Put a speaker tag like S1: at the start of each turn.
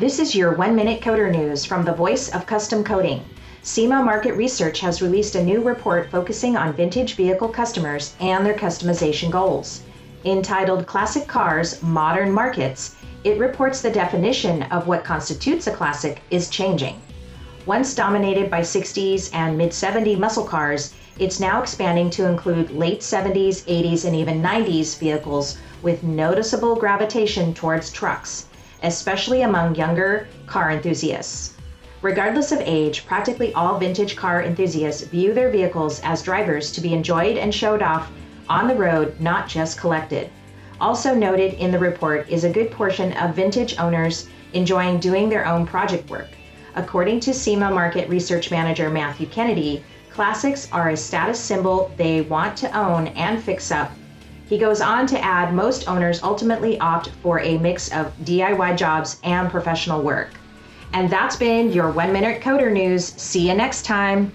S1: This is your one minute Rodder news from the voice of custom rodding. SEMA Market Research has released a new report focusing on vintage vehicle customers and their customization goals. Entitled Classic Cars Modern Markets, it reports the definition of what constitutes a classic is changing. Once dominated by 60s and mid 70s muscle cars, it's now expanding to include late 70s, 80s, and even 90s vehicles with noticeable gravitation towards trucks, especially among younger car enthusiasts. Regardless of age, practically all vintage car enthusiasts view their vehicles as drivers to be enjoyed and showed off on the road, not just collected. Also noted in the report is a good portion of vintage owners enjoying doing their own project work. According to SEMA Market Research Manager Matthew Kennedy, classics are a status symbol they want to own and fix up. He goes on to add most owners ultimately opt for a mix of DIY jobs and professional work. And that's been your one minute Rodder news. See you next time.